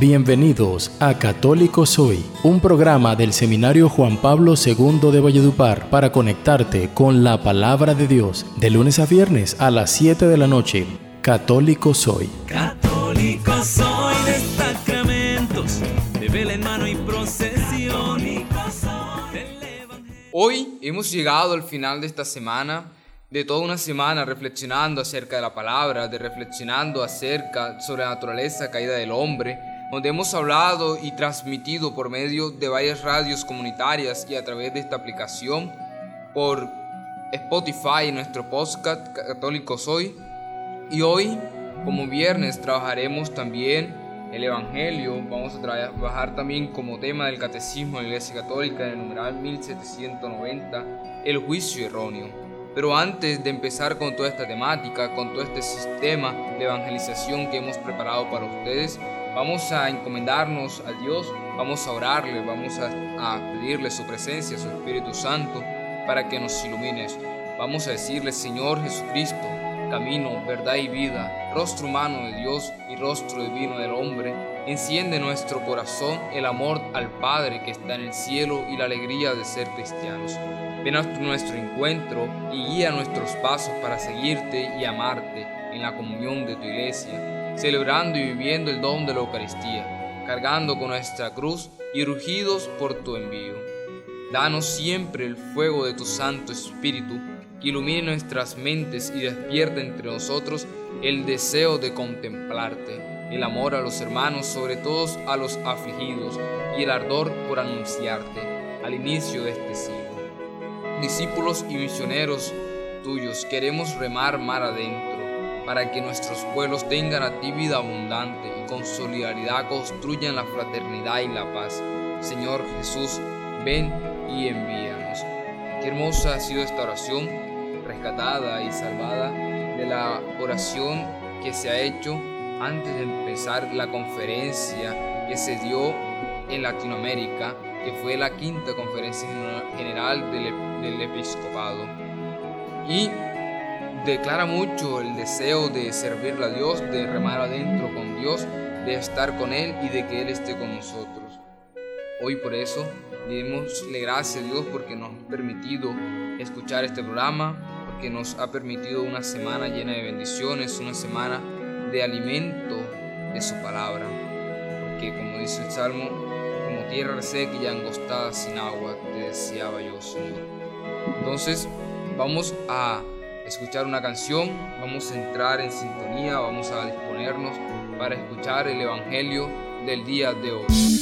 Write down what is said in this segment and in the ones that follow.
Bienvenidos a Católico Soy, un programa del Seminario Juan Pablo II de Valledupar para conectarte con la palabra de Dios de lunes a viernes a las 7 de la noche. Católico Soy. Católico soy de sacramentos, de vela en mano y procesión. Hoy hemos llegado al final de esta semana de toda una semana reflexionando acerca de la palabra, de reflexionando acerca sobre la naturaleza caída del hombre, donde hemos hablado y transmitido por medio de varias radios comunitarias y a través de esta aplicación por Spotify, nuestro podcast Católico Soy. Y hoy, como viernes, trabajaremos también el Evangelio. Vamos a trabajar también como tema del Catecismo de la Iglesia Católica en el numeral 1790, el juicio erróneo. Pero antes de empezar con toda esta temática, con todo este sistema de evangelización que hemos preparado para ustedes, vamos a encomendarnos a Dios, vamos a orarle, vamos a, pedirle su presencia, su Espíritu Santo, para que nos ilumine. Vamos a decirle, Señor Jesucristo, camino, verdad y vida, rostro humano de Dios y rostro divino del hombre, enciende nuestro corazón el amor al Padre que está en el cielo y la alegría de ser cristianos. Ven a nuestro encuentro y guía nuestros pasos para seguirte y amarte en la comunión de tu iglesia, celebrando y viviendo el don de la Eucaristía, cargando con nuestra cruz y rugidos por tu envío. Danos siempre el fuego de tu Santo Espíritu, que ilumine nuestras mentes y despierte entre nosotros el deseo de contemplarte, el amor a los hermanos, sobre todo a los afligidos, y el ardor por anunciarte al inicio de este siglo discípulos y misioneros tuyos, queremos remar mar adentro, para que nuestros pueblos tengan a ti vida abundante y con solidaridad construyan la fraternidad y la paz. Señor Jesús, ven y envíanos. Qué hermosa ha sido esta oración, rescatada y salvada de la oración que se ha hecho antes de empezar la conferencia que se dio en Latinoamérica, que fue la quinta conferencia general del episcopado y declara mucho el deseo de servirle a Dios, de remar adentro con Dios, de estar con Él y de que Él esté con nosotros. Hoy por eso démosle gracias a Dios porque nos ha permitido escuchar este programa, porque nos ha permitido una semana llena de bendiciones, una semana de alimento de su palabra. Porque como dice el Salmo, como tierra seca y angostada sin agua, te deseaba yo, Señor. Entonces vamos a escuchar una canción, vamos a entrar en sintonía, vamos a disponernos para escuchar el Evangelio del día de hoy.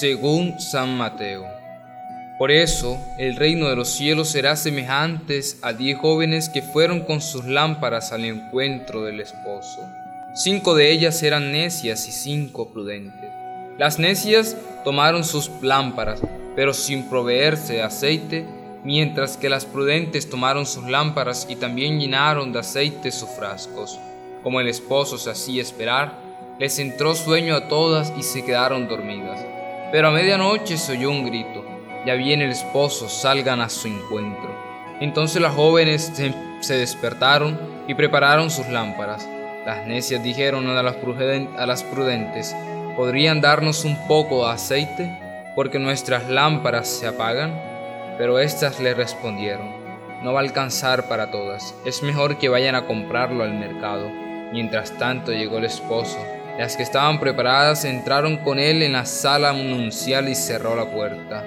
Según San Mateo. Por eso el reino de los cielos será semejante a diez jóvenes que fueron con sus lámparas al encuentro del esposo. Cinco de ellas eran necias y cinco prudentes. Las necias tomaron sus lámparas, pero sin proveerse de aceite, mientras que las prudentes tomaron sus lámparas y también llenaron de aceite sus frascos. Como el esposo se hacía esperar, les entró sueño a todas y se quedaron dormidas. Pero a medianoche se oyó un grito, ya viene el esposo, salgan a su encuentro. Entonces las jóvenes se despertaron y prepararon sus lámparas. Las necias dijeron a las, a las prudentes, ¿podrían darnos un poco de aceite? Porque nuestras lámparas se apagan. Pero éstas le respondieron, no va a alcanzar para todas, es mejor que vayan a comprarlo al mercado. Mientras tanto llegó el esposo. Las que estaban preparadas entraron con él en la sala nuncial y cerró la puerta.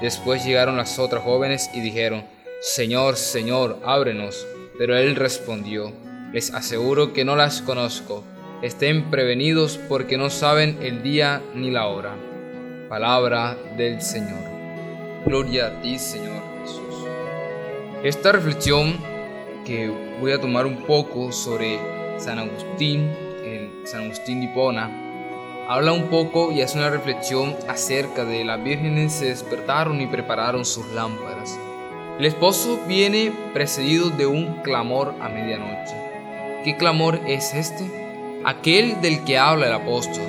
Después llegaron las otras jóvenes y dijeron, Señor, Señor, ábrenos. Pero él respondió, les aseguro que no las conozco. Estén prevenidos porque no saben el día ni la hora. Palabra del Señor. Gloria a ti, Señor Jesús. Esta reflexión que voy a tomar un poco sobre San Agustín, San Agustín de habla un poco y hace una reflexión acerca de las vírgenes se despertaron y prepararon sus lámparas. El esposo viene precedido de un clamor a medianoche. ¿Qué clamor es este? Aquel del que habla el apóstol.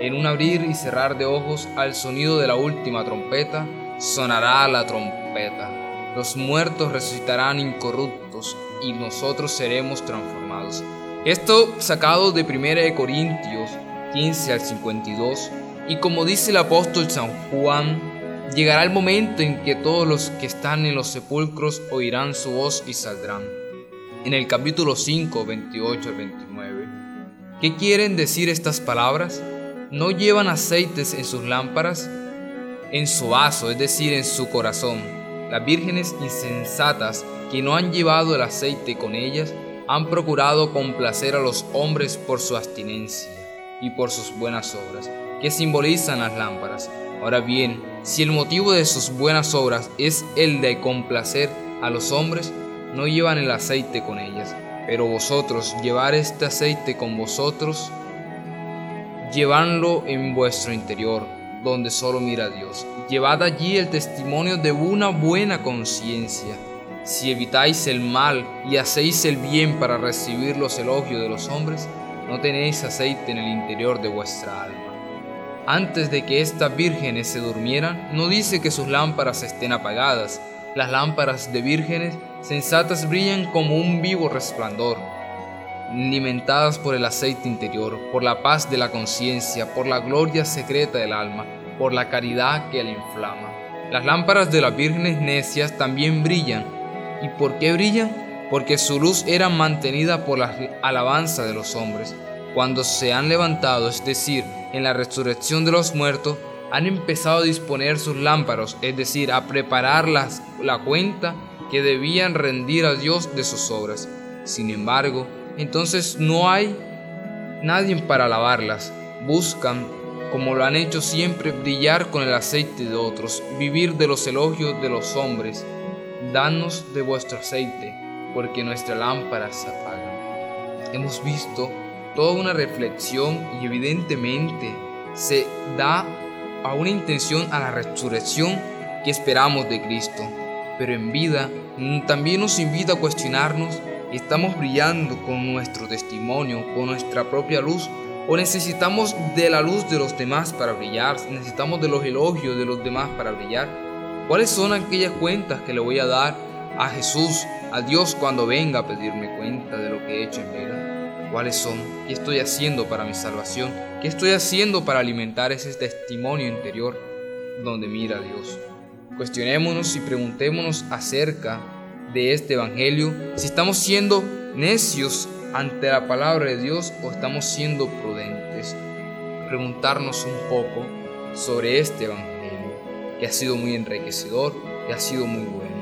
En un abrir y cerrar de ojos al sonido de la última trompeta, sonará la trompeta. Los muertos resucitarán incorruptos y nosotros seremos transformados. Esto sacado de 1 Corintios 15 al 52. Y como dice el apóstol San Juan, llegará el momento en que todos los que están en los sepulcros oirán su voz y saldrán en el capítulo 5, 28 al 29. ¿Qué quieren decir estas palabras? ¿No llevan aceites en sus lámparas? En su vaso, es decir, en su corazón. Las vírgenes insensatas que no han llevado el aceite con ellas han procurado complacer a los hombres por su abstinencia y por sus buenas obras, que simbolizan las lámparas. Ahora bien, si el motivo de sus buenas obras es el de complacer a los hombres, no llevan el aceite con ellas, pero vosotros llevar este aceite con vosotros, llevadlo en vuestro interior, donde solo mira Dios. Llevad allí el testimonio de una buena conciencia. Si evitáis el mal y hacéis el bien para recibir los elogios de los hombres, no tenéis aceite en el interior de vuestra alma. Antes de que estas vírgenes se durmieran, no dice que sus lámparas estén apagadas, las lámparas de vírgenes sensatas brillan como un vivo resplandor, alimentadas por el aceite interior, por la paz de la conciencia, por la gloria secreta del alma, por la caridad que la inflama. Las lámparas de las vírgenes necias también brillan. ¿Y por qué brillan? Porque su luz era mantenida por la alabanza de los hombres. Cuando se han levantado, es decir, en la resurrección de los muertos, han empezado a disponer sus lámparas, es decir, a preparar la cuenta que debían rendir a Dios de sus obras. Sin embargo, entonces no hay nadie para lavarlas. Buscan, como lo han hecho siempre, brillar con el aceite de otros, vivir de los elogios de los hombres. Danos de vuestro aceite, porque nuestra lámpara se apaga. Hemos visto toda una reflexión y evidentemente se da a una intención a la resurrección que esperamos de Cristo. Pero en vida mm, también nos invita a cuestionarnos, ¿estamos brillando con nuestro testimonio, con nuestra propia luz? ¿O necesitamos de la luz de los demás para brillar? ¿Necesitamos de los elogios de los demás para brillar? ¿Cuáles son aquellas cuentas que le voy a dar a Jesús, a Dios cuando venga a pedirme cuenta de lo que he hecho en vida? ¿Cuáles son? ¿Qué estoy haciendo para mi salvación? ¿Qué estoy haciendo para alimentar ese testimonio interior donde mira a Dios? Cuestionémonos y preguntémonos acerca de este Evangelio si estamos siendo necios ante la palabra de Dios o estamos siendo prudentes. Preguntarnos un poco sobre este Evangelio que ha sido muy enriquecedor y ha sido muy bueno.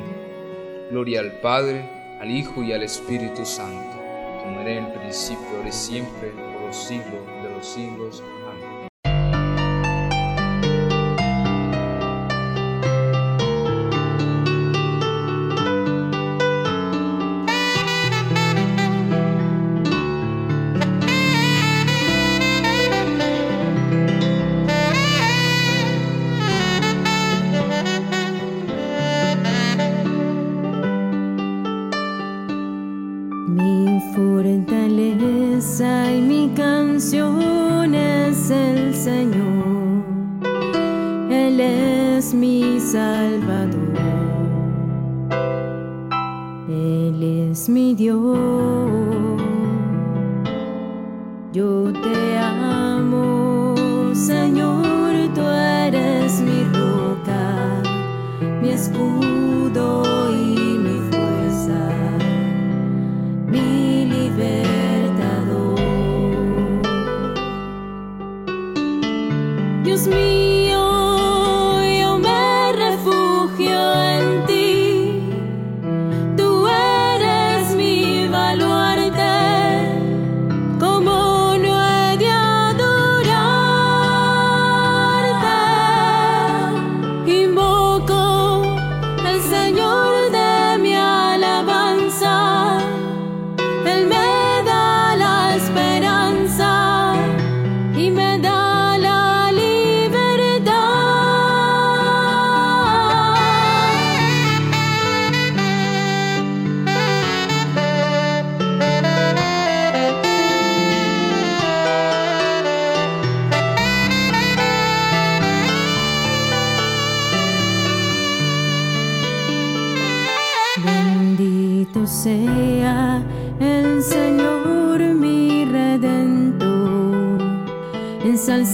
Gloria al Padre, al Hijo y al Espíritu Santo como era en el principio, ahora y siempre, por los siglos de los siglos.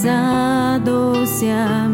adoce a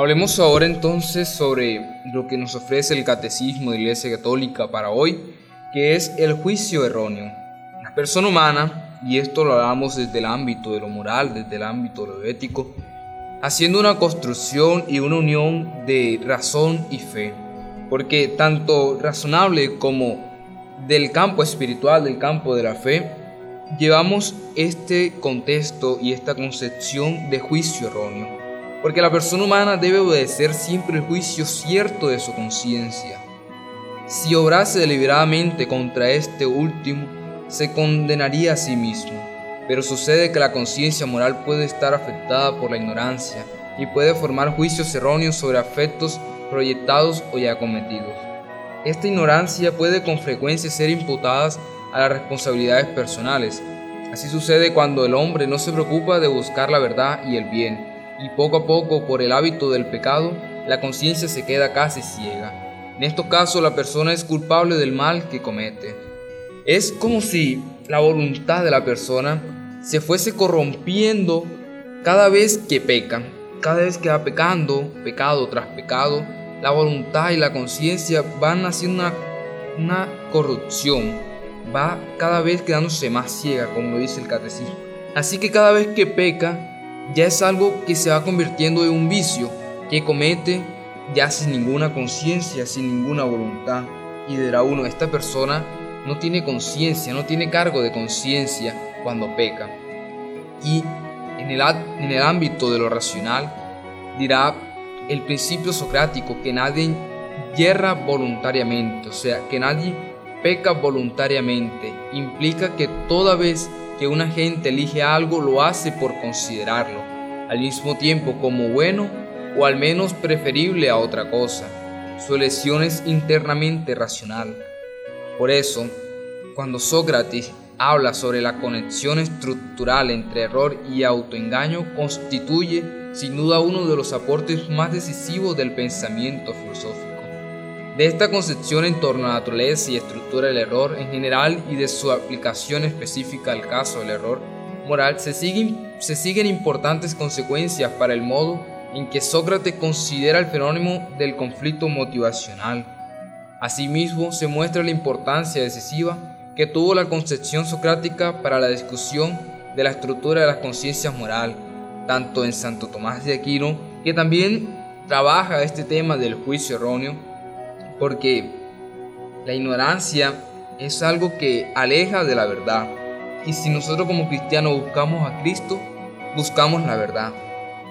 Hablemos ahora entonces sobre lo que nos ofrece el Catecismo de la Iglesia Católica para hoy, que es el juicio erróneo. La persona humana, y esto lo hablamos desde el ámbito de lo moral, desde el ámbito de lo ético, haciendo una construcción y una unión de razón y fe, porque tanto razonable como del campo espiritual, del campo de la fe, llevamos este contexto y esta concepción de juicio erróneo porque la persona humana debe obedecer siempre el juicio cierto de su conciencia. Si obrase deliberadamente contra este último, se condenaría a sí mismo, pero sucede que la conciencia moral puede estar afectada por la ignorancia y puede formar juicios erróneos sobre afectos proyectados o ya cometidos. Esta ignorancia puede con frecuencia ser imputada a las responsabilidades personales. Así sucede cuando el hombre no se preocupa de buscar la verdad y el bien, y poco a poco por el hábito del pecado, la conciencia se queda casi ciega. En estos casos la persona es culpable del mal que comete. Es como si la voluntad de la persona se fuese corrompiendo cada vez que peca, cada vez que va pecando, pecado tras pecado, la voluntad y la conciencia van haciendo una, una corrupción, va cada vez quedándose más ciega, como lo dice el catecismo. Así que cada vez que peca, ya es algo que se va convirtiendo en un vicio que comete ya sin ninguna conciencia, sin ninguna voluntad. Y dirá uno, esta persona no tiene conciencia, no tiene cargo de conciencia cuando peca. Y en el, en el ámbito de lo racional, dirá el principio socrático que nadie yerra voluntariamente, o sea, que nadie peca voluntariamente, implica que toda vez que una gente elige algo lo hace por considerarlo, al mismo tiempo como bueno o al menos preferible a otra cosa. Su elección es internamente racional. Por eso, cuando Sócrates habla sobre la conexión estructural entre error y autoengaño, constituye sin duda uno de los aportes más decisivos del pensamiento filosófico. De esta concepción en torno a la naturaleza y estructura del error en general y de su aplicación específica al caso del error moral se siguen, se siguen importantes consecuencias para el modo en que Sócrates considera el fenómeno del conflicto motivacional. Asimismo, se muestra la importancia decisiva que tuvo la concepción socrática para la discusión de la estructura de las conciencias moral, tanto en Santo Tomás de Aquino, que también trabaja este tema del juicio erróneo, porque la ignorancia es algo que aleja de la verdad. Y si nosotros como cristianos buscamos a Cristo, buscamos la verdad.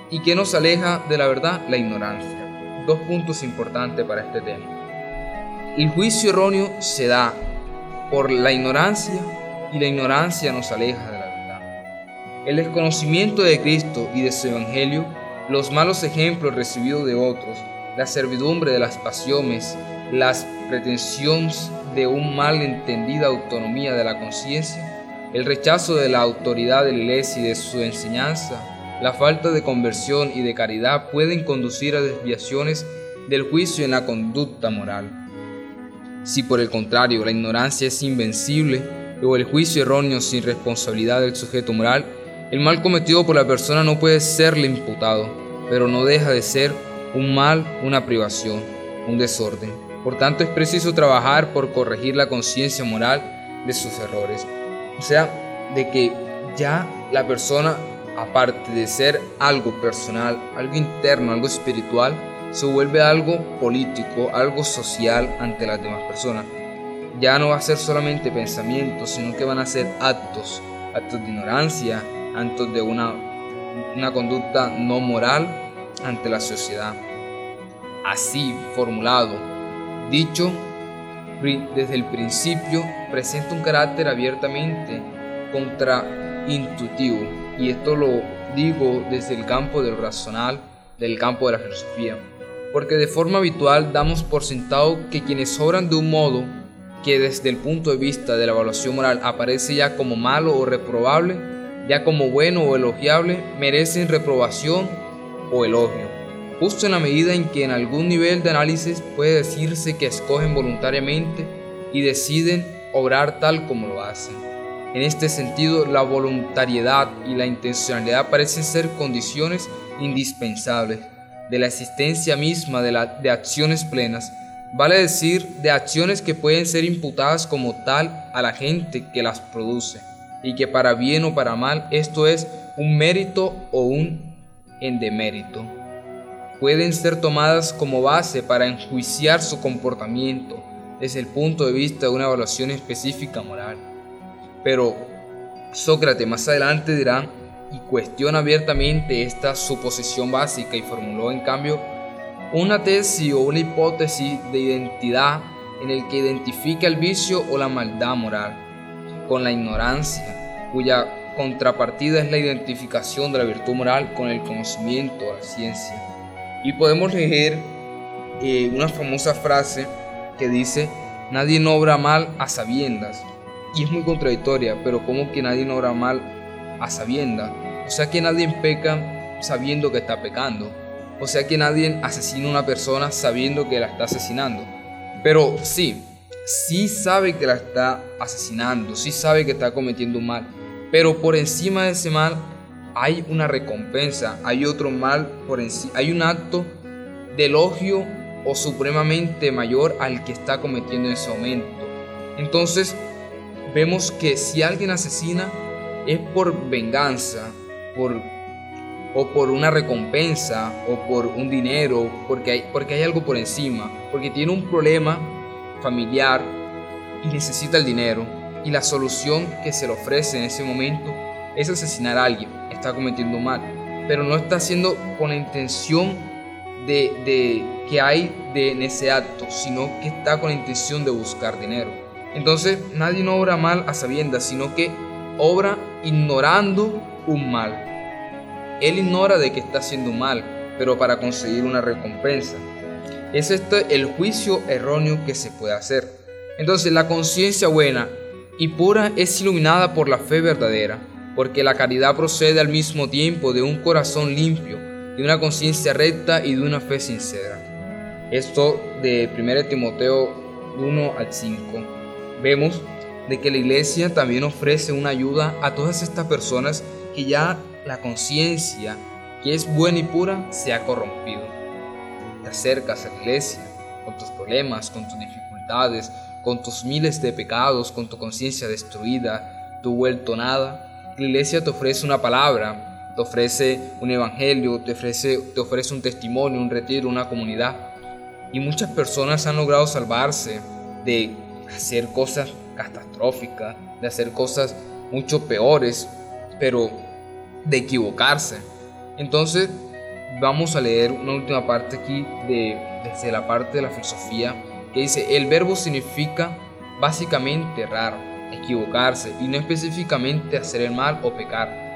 ¿Y qué nos aleja de la verdad? La ignorancia. Dos puntos importantes para este tema. El juicio erróneo se da por la ignorancia y la ignorancia nos aleja de la verdad. El desconocimiento de Cristo y de su Evangelio, los malos ejemplos recibidos de otros, la servidumbre de las pasiones, las pretensiones de un mal entendida autonomía de la conciencia, el rechazo de la autoridad de la iglesia y de su enseñanza, la falta de conversión y de caridad pueden conducir a desviaciones del juicio en la conducta moral. Si por el contrario la ignorancia es invencible o el juicio erróneo sin responsabilidad del sujeto moral, el mal cometido por la persona no puede serle imputado, pero no deja de ser un mal, una privación, un desorden. Por tanto, es preciso trabajar por corregir la conciencia moral de sus errores. O sea, de que ya la persona, aparte de ser algo personal, algo interno, algo espiritual, se vuelve algo político, algo social ante las demás personas. Ya no va a ser solamente pensamientos, sino que van a ser actos, actos de ignorancia, actos de una, una conducta no moral ante la sociedad. Así formulado, Dicho desde el principio presenta un carácter abiertamente contraintuitivo y esto lo digo desde el campo del racional, del campo de la filosofía, porque de forma habitual damos por sentado que quienes obran de un modo que desde el punto de vista de la evaluación moral aparece ya como malo o reprobable, ya como bueno o elogiable, merecen reprobación o elogio justo en la medida en que en algún nivel de análisis puede decirse que escogen voluntariamente y deciden obrar tal como lo hacen. En este sentido, la voluntariedad y la intencionalidad parecen ser condiciones indispensables de la existencia misma de, acciones plenas, vale decir, de acciones que pueden ser imputadas como tal a la gente que las produce, y que para bien o para mal esto es un mérito o un endemérito pueden ser tomadas como base para enjuiciar su comportamiento desde el punto de vista de una evaluación específica moral. Pero Sócrates más adelante dirá y cuestiona abiertamente esta suposición básica y formuló en cambio una tesis o una hipótesis de identidad en el que identifica el vicio o la maldad moral. con la ignorancia, cuya contrapartida es la identificación de la virtud moral con el conocimiento o la ciencia. Y podemos leer eh, una famosa frase que dice, nadie obra mal a sabiendas. Y es muy contradictoria, pero como que nadie obra mal a sabiendas? O sea que nadie peca sabiendo que está pecando. O sea que nadie asesina a una persona sabiendo que la está asesinando. Pero sí, sí sabe que la está asesinando, sí sabe que está cometiendo un mal. Pero por encima de ese mal hay una recompensa, hay otro mal por encima, hay un acto de elogio o supremamente mayor al que está cometiendo en ese momento. Entonces, vemos que si alguien asesina es por venganza, por o por una recompensa o por un dinero, porque hay, porque hay algo por encima, porque tiene un problema familiar y necesita el dinero y la solución que se le ofrece en ese momento es asesinar a alguien, está cometiendo mal, pero no está haciendo con la intención de, de que hay de en ese acto, sino que está con la intención de buscar dinero. Entonces nadie no obra mal a sabiendas, sino que obra ignorando un mal. Él ignora de que está haciendo mal, pero para conseguir una recompensa. Es este el juicio erróneo que se puede hacer. Entonces la conciencia buena y pura es iluminada por la fe verdadera, porque la caridad procede al mismo tiempo de un corazón limpio, de una conciencia recta y de una fe sincera. Esto de 1 Timoteo 1 al 5. Vemos de que la iglesia también ofrece una ayuda a todas estas personas que ya la conciencia, que es buena y pura, se ha corrompido. Te acercas a la iglesia con tus problemas, con tus dificultades, con tus miles de pecados, con tu conciencia destruida, tu vuelto nada. La iglesia te ofrece una palabra, te ofrece un evangelio, te ofrece, te ofrece un testimonio, un retiro, una comunidad. Y muchas personas han logrado salvarse de hacer cosas catastróficas, de hacer cosas mucho peores, pero de equivocarse. Entonces vamos a leer una última parte aquí de, desde la parte de la filosofía que dice, el verbo significa básicamente errar, equivocarse y no específicamente hacer el mal o pecar,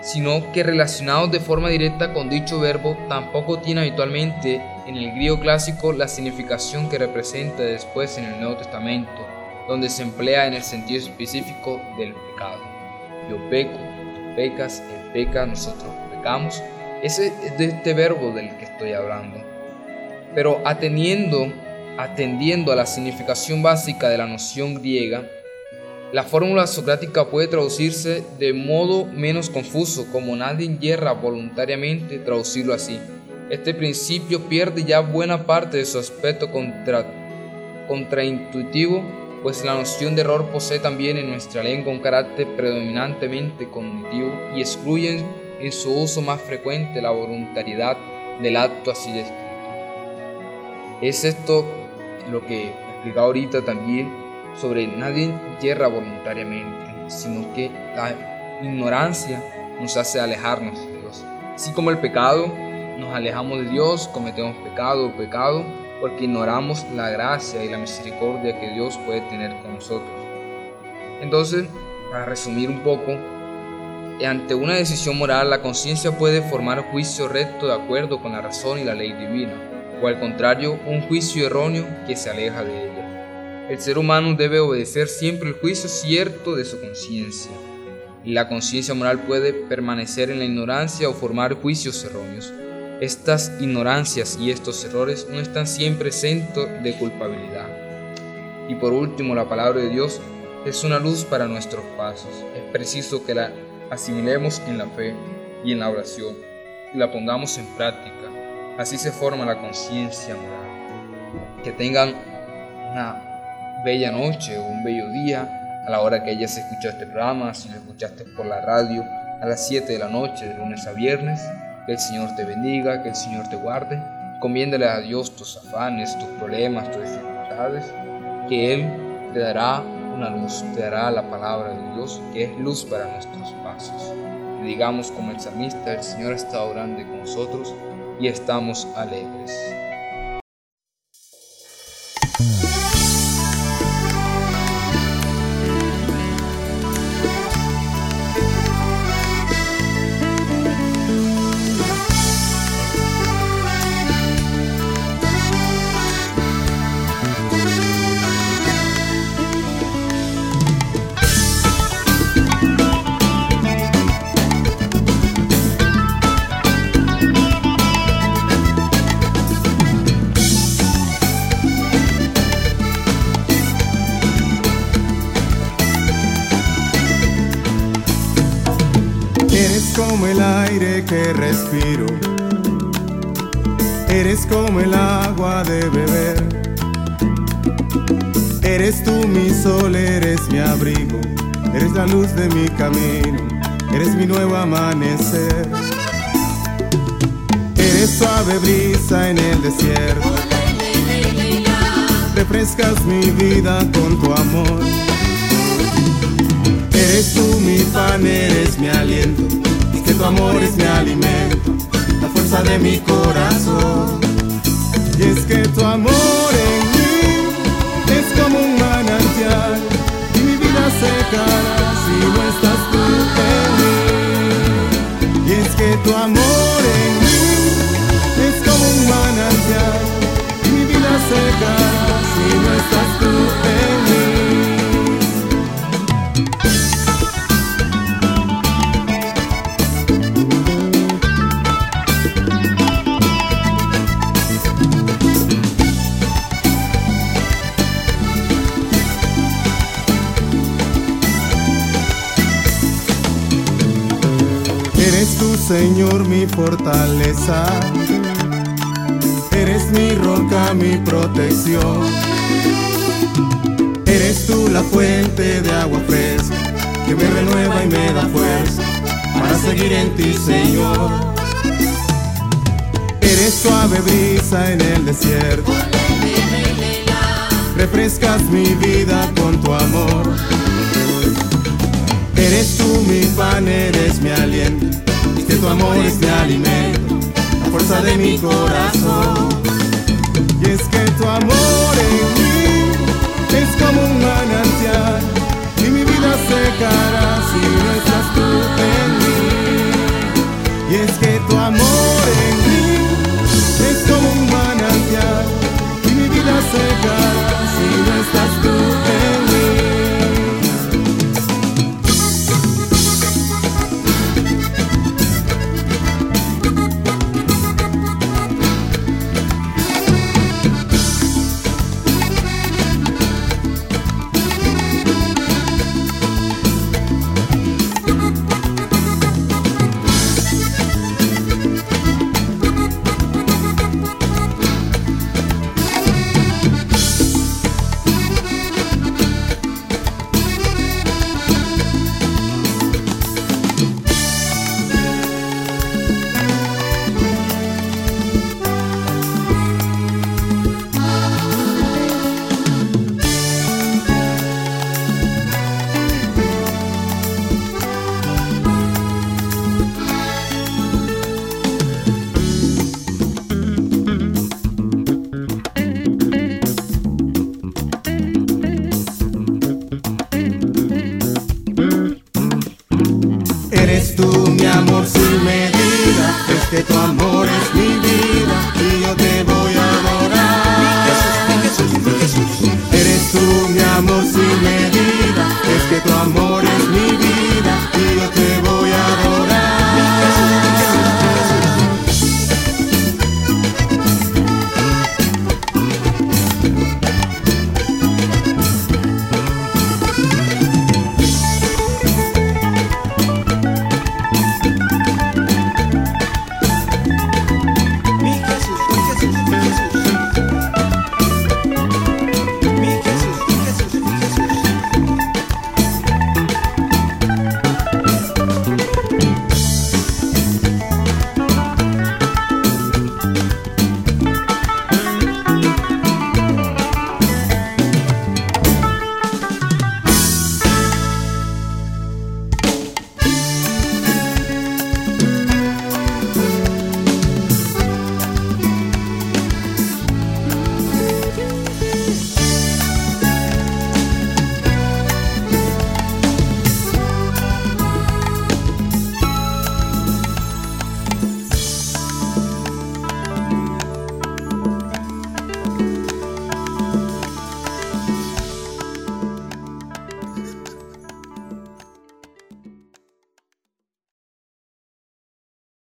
sino que relacionados de forma directa con dicho verbo tampoco tiene habitualmente en el griego clásico la significación que representa después en el Nuevo Testamento, donde se emplea en el sentido específico del pecado. Yo peco, pecas, Él peca, nosotros pecamos. Ese es de este verbo del que estoy hablando. Pero atendiendo, atendiendo a la significación básica de la noción griega, la fórmula socrática puede traducirse de modo menos confuso, como nadie hierra voluntariamente traducirlo así. Este principio pierde ya buena parte de su aspecto contra, contraintuitivo pues la noción de error posee también en nuestra lengua un carácter predominantemente cognitivo y excluye en su uso más frecuente la voluntariedad del acto así descrito. Es esto lo que explica ahorita también sobre nadie yerra voluntariamente, sino que la ignorancia nos hace alejarnos de Dios. Así como el pecado, nos alejamos de Dios, cometemos pecado, pecado, porque ignoramos la gracia y la misericordia que Dios puede tener con nosotros. Entonces, para resumir un poco, ante una decisión moral la conciencia puede formar juicio recto de acuerdo con la razón y la ley divina, o al contrario, un juicio erróneo que se aleja de ella. El ser humano debe obedecer siempre el juicio cierto de su conciencia, la conciencia moral puede permanecer en la ignorancia o formar juicios erróneos. Estas ignorancias y estos errores no están siempre exentos de culpabilidad. Y por último, la palabra de Dios es una luz para nuestros pasos. Es preciso que la asimilemos en la fe y en la oración y la pongamos en práctica. Así se forma la conciencia moral. Que tengan una bella noche o un bello día a la hora que hayas escuchado este programa, si lo escuchaste por la radio, a las 7 de la noche, de lunes a viernes. Que el Señor te bendiga, que el Señor te guarde. Comiéndale a Dios tus afanes, tus problemas, tus dificultades, que Él te dará una luz, te dará la palabra de Dios, que es luz para nuestros pasos. Y digamos como el salmista, el Señor está orando con nosotros y estamos alegres. Respiro. Eres como el agua de beber. Eres tú mi sol, eres mi abrigo. Eres la luz de mi camino. Eres mi nuevo amanecer. Eres suave brisa en el desierto. Refrescas mi vida con tu amor. Eres tú mi pan, eres mi aliento. Tu amor es mi alimento, la fuerza de mi corazón. Y es que tu amor en mí es como un manantial. Mi vida secará si no estás tú en mí. Y es que tu amor Señor, mi fortaleza. Eres mi roca, mi protección. Eres tú la fuente de agua fresca que me renueva y me da fuerza para seguir en ti, Señor. Eres suave brisa en el desierto. Refrescas mi vida con tu amor. Eres tú mi pan, eres mi aliento, que tu amor es mi alimento, la fuerza de mi corazón. Y es que tu amor en mí